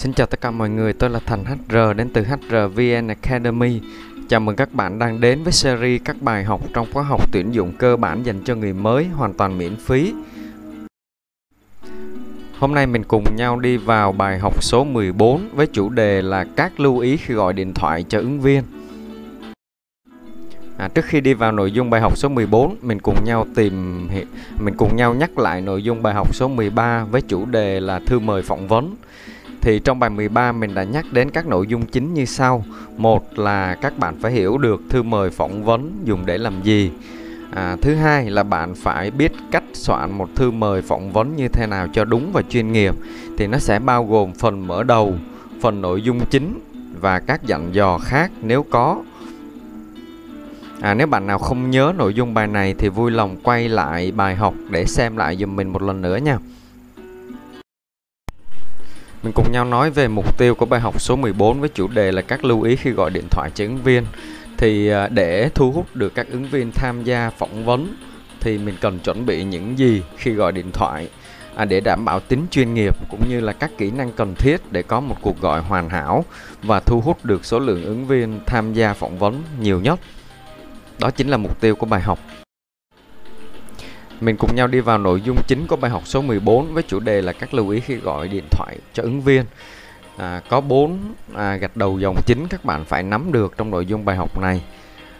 Xin chào tất cả mọi người, tôi là Thành HR đến từ HRVN Academy. Chào mừng các bạn đang đến với series các bài học trong khóa học tuyển dụng cơ bản dành cho người mới hoàn toàn miễn phí. Hôm nay mình cùng nhau đi vào bài học số 14 với chủ đề là các lưu ý khi gọi điện thoại cho ứng viên. À, trước khi đi vào nội dung bài học số 14, mình cùng nhau tìm mình cùng nhau nhắc lại nội dung bài học số 13 với chủ đề là thư mời phỏng vấn. Thì trong bài 13 mình đã nhắc đến các nội dung chính như sau. Một là các bạn phải hiểu được thư mời phỏng vấn dùng để làm gì. À, thứ hai là bạn phải biết cách soạn một thư mời phỏng vấn như thế nào cho đúng và chuyên nghiệp. Thì nó sẽ bao gồm phần mở đầu, phần nội dung chính và các dặn dò khác nếu có À, nếu bạn nào không nhớ nội dung bài này thì vui lòng quay lại bài học để xem lại dùm mình một lần nữa nha. Mình cùng nhau nói về mục tiêu của bài học số 14 với chủ đề là các lưu ý khi gọi điện thoại cho ứng viên. Thì à, để thu hút được các ứng viên tham gia phỏng vấn thì mình cần chuẩn bị những gì khi gọi điện thoại à, để đảm bảo tính chuyên nghiệp cũng như là các kỹ năng cần thiết để có một cuộc gọi hoàn hảo và thu hút được số lượng ứng viên tham gia phỏng vấn nhiều nhất. Đó chính là mục tiêu của bài học. Mình cùng nhau đi vào nội dung chính của bài học số 14 với chủ đề là các lưu ý khi gọi điện thoại cho ứng viên. À, có 4 à, gạch đầu dòng chính các bạn phải nắm được trong nội dung bài học này.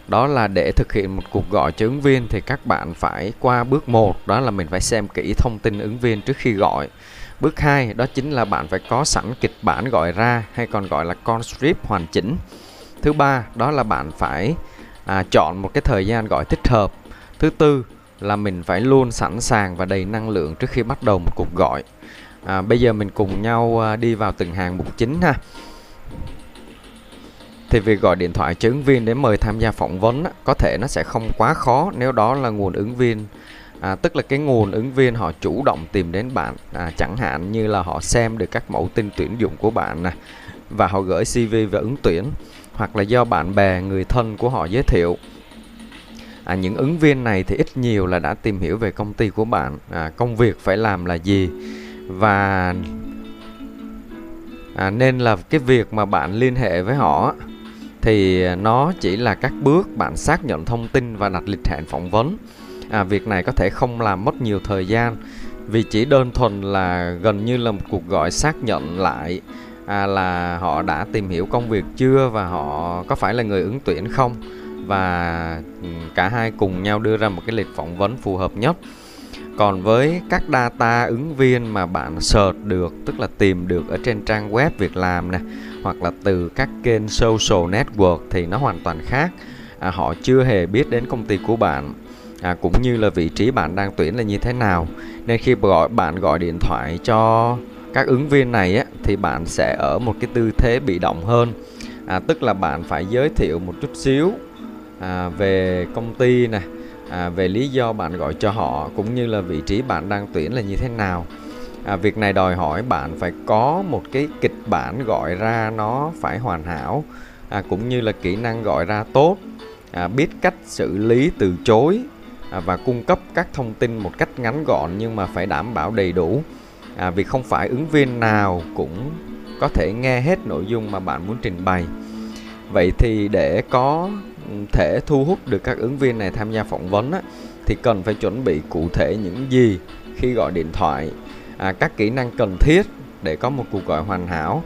Đó là để thực hiện một cuộc gọi cho ứng viên thì các bạn phải qua bước 1 đó là mình phải xem kỹ thông tin ứng viên trước khi gọi. Bước 2 đó chính là bạn phải có sẵn kịch bản gọi ra hay còn gọi là con script hoàn chỉnh. Thứ ba đó là bạn phải à, chọn một cái thời gian gọi thích hợp thứ tư là mình phải luôn sẵn sàng và đầy năng lượng trước khi bắt đầu một cuộc gọi. À, bây giờ mình cùng nhau à, đi vào từng hàng mục chính ha. Thì việc gọi điện thoại cho ứng viên để mời tham gia phỏng vấn có thể nó sẽ không quá khó nếu đó là nguồn ứng viên. À, tức là cái nguồn ứng viên họ chủ động tìm đến bạn à, chẳng hạn như là họ xem được các mẫu tin tuyển dụng của bạn nè và họ gửi CV về ứng tuyển hoặc là do bạn bè người thân của họ giới thiệu à, những ứng viên này thì ít nhiều là đã tìm hiểu về công ty của bạn. À, công việc phải làm là gì? Và à, nên là cái việc mà bạn liên hệ với họ thì nó chỉ là các bước bạn xác nhận thông tin và đặt lịch hẹn phỏng vấn. À, việc này có thể không làm mất nhiều thời gian vì chỉ đơn thuần là gần như là một cuộc gọi xác nhận lại à, là họ đã tìm hiểu công việc chưa và họ có phải là người ứng tuyển không và ừ, cả hai cùng nhau đưa ra một cái lịch phỏng vấn phù hợp nhất. Còn với các data ứng viên mà bạn search được tức là tìm được ở trên trang web việc làm nè hoặc là từ các kênh social network thì nó hoàn toàn khác. À, họ chưa hề biết đến công ty của bạn à, cũng như là vị trí bạn đang tuyển là như thế nào. Nên khi gọi bạn gọi điện thoại cho các ứng viên này á, thì bạn sẽ ở một cái tư thế bị động hơn. À, tức là bạn phải giới thiệu một chút xíu à, về công ty này à, về lý do bạn gọi cho họ cũng như là vị trí bạn đang tuyển là như thế nào. À, việc này đòi hỏi bạn phải có một cái kịch bản gọi ra nó phải hoàn hảo à, cũng như là kỹ năng gọi ra tốt. À, biết cách xử lý từ chối à, và cung cấp các thông tin một cách ngắn gọn nhưng mà phải đảm bảo đầy đủ. À, vì không phải ứng viên nào cũng có thể nghe hết nội dung mà bạn muốn trình bày. Vậy thì để có thể thu hút được các ứng viên này tham gia phỏng vấn á, thì cần phải chuẩn bị cụ thể những gì khi gọi điện thoại. À, các kỹ năng cần thiết để có một cuộc gọi hoàn hảo.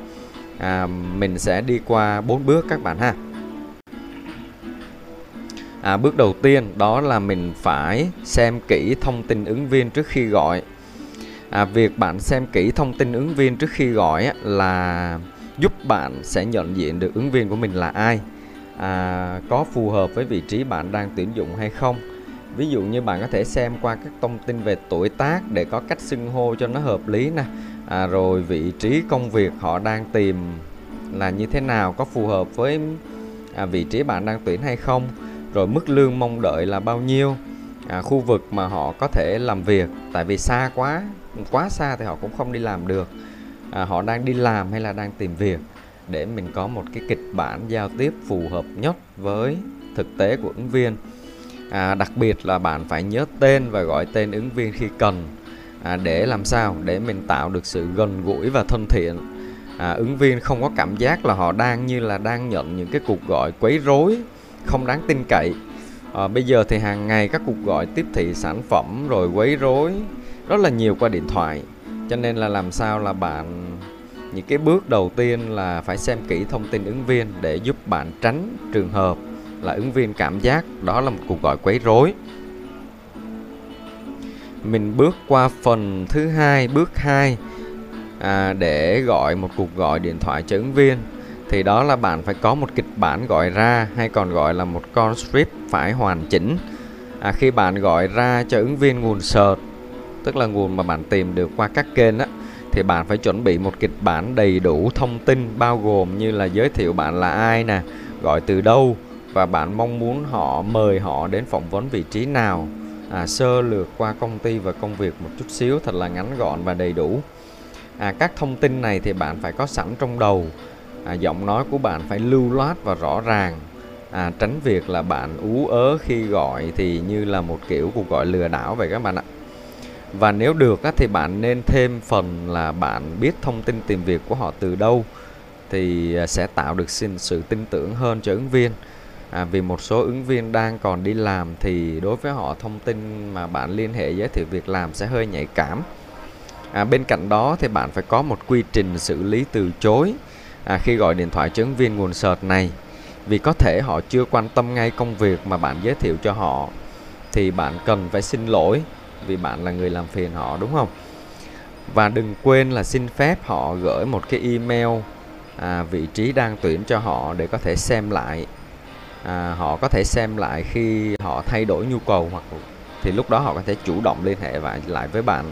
À, mình sẽ đi qua bốn bước các bạn ha. À, bước đầu tiên đó là mình phải xem kỹ thông tin ứng viên trước khi gọi. À, việc bạn xem kỹ thông tin ứng viên trước khi gọi á, là giúp bạn sẽ nhận diện được ứng viên của mình là ai à, có phù hợp với vị trí bạn đang tuyển dụng hay không? Ví dụ như bạn có thể xem qua các thông tin về tuổi tác để có cách xưng hô cho nó hợp lý nè. À, rồi vị trí công việc họ đang tìm là như thế nào có phù hợp với à, vị trí bạn đang tuyển hay không? Rồi mức lương mong đợi là bao nhiêu? À, khu vực mà họ có thể làm việc tại vì xa quá quá xa thì họ cũng không đi làm được. À, họ đang đi làm hay là đang tìm việc? Để mình có một cái kịch bản giao tiếp phù hợp nhất với thực tế của ứng viên. À, đặc biệt là bạn phải nhớ tên và gọi tên ứng viên khi cần à, để làm sao để mình tạo được sự gần gũi và thân thiện. À, ứng viên không có cảm giác là họ đang như là đang nhận những cái cuộc gọi quấy rối không đáng tin cậy. À, bây giờ thì hàng ngày các cuộc gọi tiếp thị sản phẩm rồi quấy rối rất là nhiều qua điện thoại. Cho nên là làm sao là bạn những cái bước đầu tiên là phải xem kỹ thông tin ứng viên để giúp bạn tránh trường hợp là ứng viên cảm giác đó là một cuộc gọi quấy rối. Mình bước qua phần thứ hai bước 2 à, để gọi một cuộc gọi điện thoại cho ứng viên. Thì đó là bạn phải có một kịch bản gọi ra hay còn gọi là một con script phải hoàn chỉnh. À, khi bạn gọi ra cho ứng viên nguồn search tức là nguồn mà bạn tìm được qua các kênh á thì bạn phải chuẩn bị một kịch bản đầy đủ thông tin bao gồm như là giới thiệu bạn là ai nè gọi từ đâu và bạn mong muốn họ mời họ đến phỏng vấn vị trí nào. À, sơ lược qua công ty và công việc một chút xíu thật là ngắn gọn và đầy đủ. À, các thông tin này thì bạn phải có sẵn trong đầu. À, giọng nói của bạn phải lưu loát và rõ ràng. À, tránh việc là bạn ú ớ khi gọi thì như là một kiểu cuộc gọi lừa đảo vậy các bạn ạ và nếu được á, thì bạn nên thêm phần là bạn biết thông tin tìm việc của họ từ đâu thì à, sẽ tạo được xin sự tin tưởng hơn cho ứng viên. À, vì một số ứng viên đang còn đi làm thì đối với họ thông tin mà bạn liên hệ giới thiệu việc làm sẽ hơi nhạy cảm. À, bên cạnh đó thì bạn phải có một quy trình xử lý từ chối à, khi gọi điện thoại cho ứng viên nguồn sợt này. Vì có thể họ chưa quan tâm ngay công việc mà bạn giới thiệu cho họ thì bạn cần phải xin lỗi vì bạn là người làm phiền họ đúng không? Và đừng quên là xin phép họ gửi một cái email à, vị trí đang tuyển cho họ để có thể xem lại. À, họ có thể xem lại khi họ thay đổi nhu cầu hoặc thì lúc đó họ có thể chủ động liên hệ lại lại với bạn.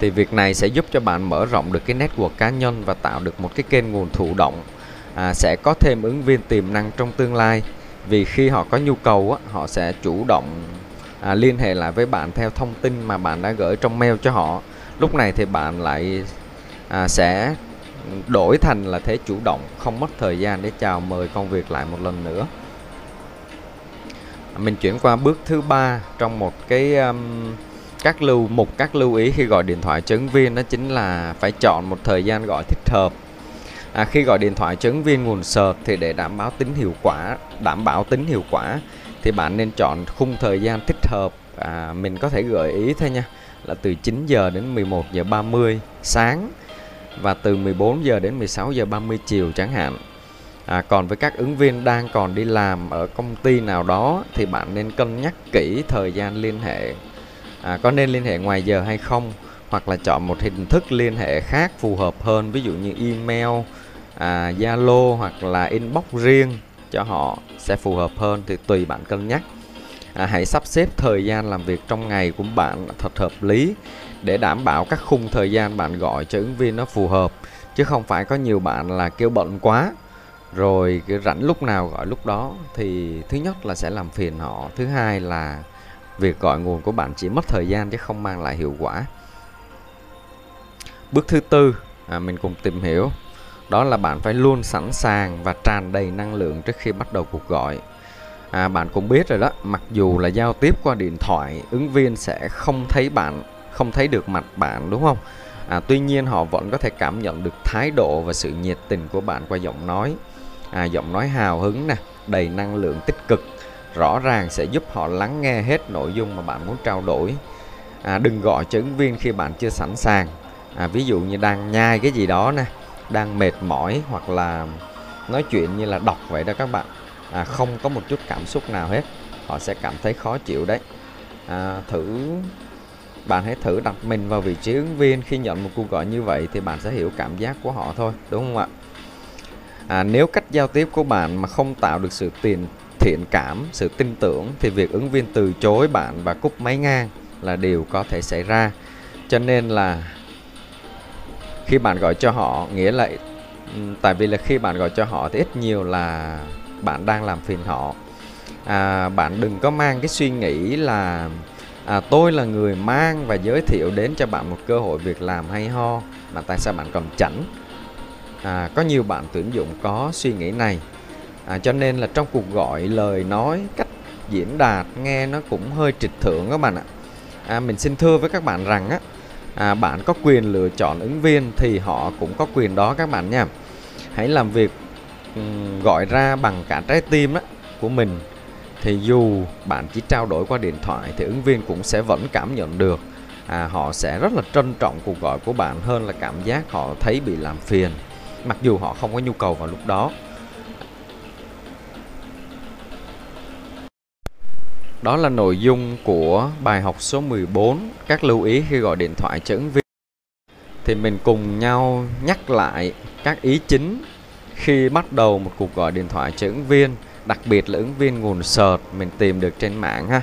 Thì việc này sẽ giúp cho bạn mở rộng được cái network cá nhân và tạo được một cái kênh nguồn thụ động à, sẽ có thêm ứng viên tiềm năng trong tương lai. Vì khi họ có nhu cầu á, họ sẽ chủ động à, liên hệ lại với bạn theo thông tin mà bạn đã gửi trong mail cho họ. Lúc này thì bạn lại à, sẽ đổi thành là thế chủ động không mất thời gian để chào mời công việc lại một lần nữa. À, mình chuyển qua bước thứ ba trong một cái um, các lưu mục các lưu ý khi gọi điện thoại chứng viên đó chính là phải chọn một thời gian gọi thích hợp. À, khi gọi điện thoại chứng viên nguồn sợt thì để đảm bảo tính hiệu quả đảm bảo tính hiệu quả thì bạn nên chọn khung thời gian thích hợp à, mình có thể gợi ý thôi nha là từ 9 giờ đến 11 giờ 30 sáng và từ 14 giờ đến 16 giờ 30 chiều chẳng hạn. À, còn với các ứng viên đang còn đi làm ở công ty nào đó thì bạn nên cân nhắc kỹ thời gian liên hệ. À, có nên liên hệ ngoài giờ hay không? Hoặc là chọn một hình thức liên hệ khác phù hợp hơn, ví dụ như email, à, Zalo hoặc là inbox riêng cho họ sẽ phù hợp hơn thì tùy bạn cân nhắc. À, hãy sắp xếp thời gian làm việc trong ngày của bạn thật hợp lý để đảm bảo các khung thời gian bạn gọi cho ứng viên nó phù hợp chứ không phải có nhiều bạn là kêu bận quá. Rồi cái rảnh lúc nào gọi lúc đó thì thứ nhất là sẽ làm phiền họ thứ hai là việc gọi nguồn của bạn chỉ mất thời gian chứ không mang lại hiệu quả. Bước thứ tư à, mình cùng tìm hiểu đó là bạn phải luôn sẵn sàng và tràn đầy năng lượng trước khi bắt đầu cuộc gọi. À, bạn cũng biết rồi đó mặc dù là giao tiếp qua điện thoại ứng viên sẽ không thấy bạn không thấy được mặt bạn đúng không? À, tuy nhiên họ vẫn có thể cảm nhận được thái độ và sự nhiệt tình của bạn qua giọng nói. À, giọng nói hào hứng nè đầy năng lượng tích cực rõ ràng sẽ giúp họ lắng nghe hết nội dung mà bạn muốn trao đổi. À, đừng gọi cho ứng viên khi bạn chưa sẵn sàng. À, ví dụ như đang nhai cái gì đó nè đang mệt mỏi hoặc là nói chuyện như là đọc vậy đó các bạn. À, không có một chút cảm xúc nào hết. Họ sẽ cảm thấy khó chịu đấy. À, thử bạn hãy thử đặt mình vào vị trí ứng viên. Khi nhận một cuộc gọi như vậy thì bạn sẽ hiểu cảm giác của họ thôi đúng không ạ? À, nếu cách giao tiếp của bạn mà không tạo được sự tiền thiện cảm sự tin tưởng thì việc ứng viên từ chối bạn và cúp máy ngang là điều có thể xảy ra. Cho nên là khi bạn gọi cho họ nghĩa là tại vì là khi bạn gọi cho họ thì ít nhiều là bạn đang làm phiền họ. À, bạn đừng có mang cái suy nghĩ là à, tôi là người mang và giới thiệu đến cho bạn một cơ hội việc làm hay ho mà tại sao bạn còn chảnh? À, có nhiều bạn tuyển dụng có suy nghĩ này. À, cho nên là trong cuộc gọi lời nói cách diễn đạt nghe nó cũng hơi trịch thượng các bạn ạ. À, mình xin thưa với các bạn rằng á à, bạn có quyền lựa chọn ứng viên thì họ cũng có quyền đó các bạn nha. Hãy làm việc um, gọi ra bằng cả trái tim đó, của mình. Thì dù bạn chỉ trao đổi qua điện thoại thì ứng viên cũng sẽ vẫn cảm nhận được. À, họ sẽ rất là trân trọng cuộc gọi của bạn hơn là cảm giác họ thấy bị làm phiền mặc dù họ không có nhu cầu vào lúc đó. Đó là nội dung của bài học số 14, các lưu ý khi gọi điện thoại cho ứng viên. Thì mình cùng nhau nhắc lại các ý chính khi bắt đầu một cuộc gọi điện thoại cho ứng viên, đặc biệt là ứng viên nguồn search mình tìm được trên mạng ha.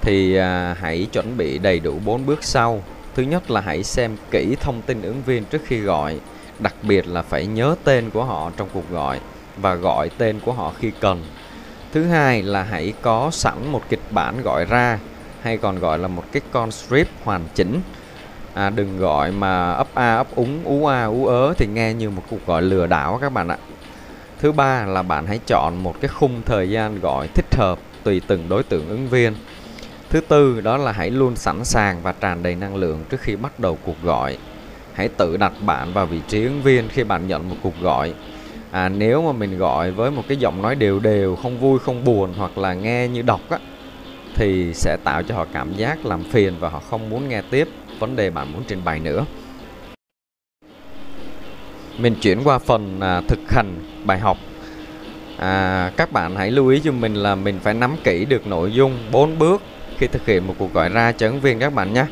Thì à, hãy chuẩn bị đầy đủ bốn bước sau. Thứ nhất là hãy xem kỹ thông tin ứng viên trước khi gọi, đặc biệt là phải nhớ tên của họ trong cuộc gọi và gọi tên của họ khi cần Thứ hai là hãy có sẵn một kịch bản gọi ra hay còn gọi là một cái con script hoàn chỉnh. À, đừng gọi mà ấp a ấp úng ú a ú ớ thì nghe như một cuộc gọi lừa đảo các bạn ạ. Thứ ba là bạn hãy chọn một cái khung thời gian gọi thích hợp tùy từng đối tượng ứng viên. Thứ tư đó là hãy luôn sẵn sàng và tràn đầy năng lượng trước khi bắt đầu cuộc gọi. Hãy tự đặt bạn vào vị trí ứng viên khi bạn nhận một cuộc gọi à, nếu mà mình gọi với một cái giọng nói đều đều không vui không buồn hoặc là nghe như đọc á thì sẽ tạo cho họ cảm giác làm phiền và họ không muốn nghe tiếp vấn đề bạn muốn trình bày nữa. Mình chuyển qua phần à, thực hành bài học. À, các bạn hãy lưu ý cho mình là mình phải nắm kỹ được nội dung 4 bước khi thực hiện một cuộc gọi ra cho ứng viên các bạn nhé.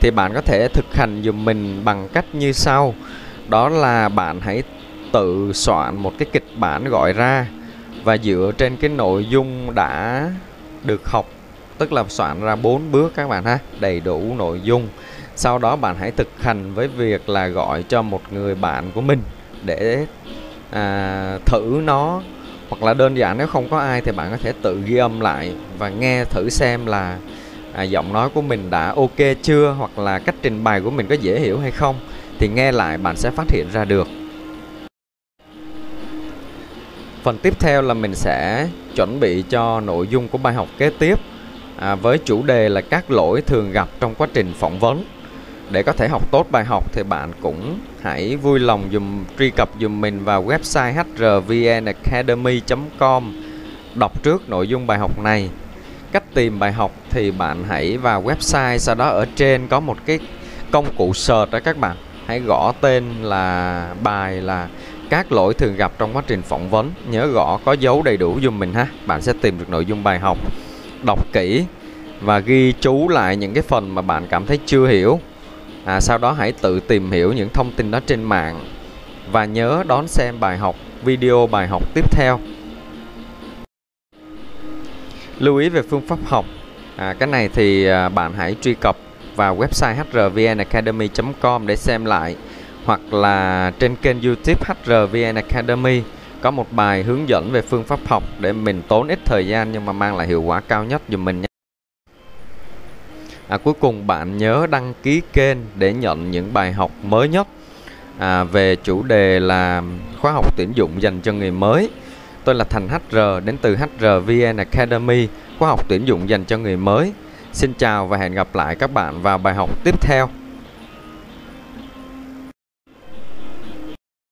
Thì bạn có thể thực hành dùm mình bằng cách như sau. Đó là bạn hãy tự soạn một cái kịch bản gọi ra. Và dựa trên cái nội dung đã được học tức là soạn ra bốn bước các bạn ha đầy đủ nội dung. Sau đó bạn hãy thực hành với việc là gọi cho một người bạn của mình để à, thử nó. Hoặc là đơn giản nếu không có ai thì bạn có thể tự ghi âm lại và nghe thử xem là à, giọng nói của mình đã ok chưa hoặc là cách trình bày của mình có dễ hiểu hay không. Thì nghe lại bạn sẽ phát hiện ra được. Phần tiếp theo là mình sẽ chuẩn bị cho nội dung của bài học kế tiếp à, với chủ đề là các lỗi thường gặp trong quá trình phỏng vấn. Để có thể học tốt bài học thì bạn cũng hãy vui lòng dùng truy cập dùm mình vào website hrvnacademy.com đọc trước nội dung bài học này. Cách tìm bài học thì bạn hãy vào website sau đó ở trên có một cái công cụ search đó các bạn. Hãy gõ tên là bài là các lỗi thường gặp trong quá trình phỏng vấn. Nhớ gõ có dấu đầy đủ dùm mình ha. Bạn sẽ tìm được nội dung bài học đọc kỹ và ghi chú lại những cái phần mà bạn cảm thấy chưa hiểu. À, sau đó hãy tự tìm hiểu những thông tin đó trên mạng và nhớ đón xem bài học video bài học tiếp theo. Lưu ý về phương pháp học. À, cái này thì à, bạn hãy truy cập vào website hrvnacademy.com để xem lại hoặc là trên kênh YouTube HRVN Academy có một bài hướng dẫn về phương pháp học để mình tốn ít thời gian nhưng mà mang lại hiệu quả cao nhất dùm mình nhé. À, cuối cùng bạn nhớ đăng ký kênh để nhận những bài học mới nhất à, về chủ đề là khóa học tuyển dụng dành cho người mới. Tôi là Thành HR đến từ HRVN Academy, khóa học tuyển dụng dành cho người mới. Xin chào và hẹn gặp lại các bạn vào bài học tiếp theo.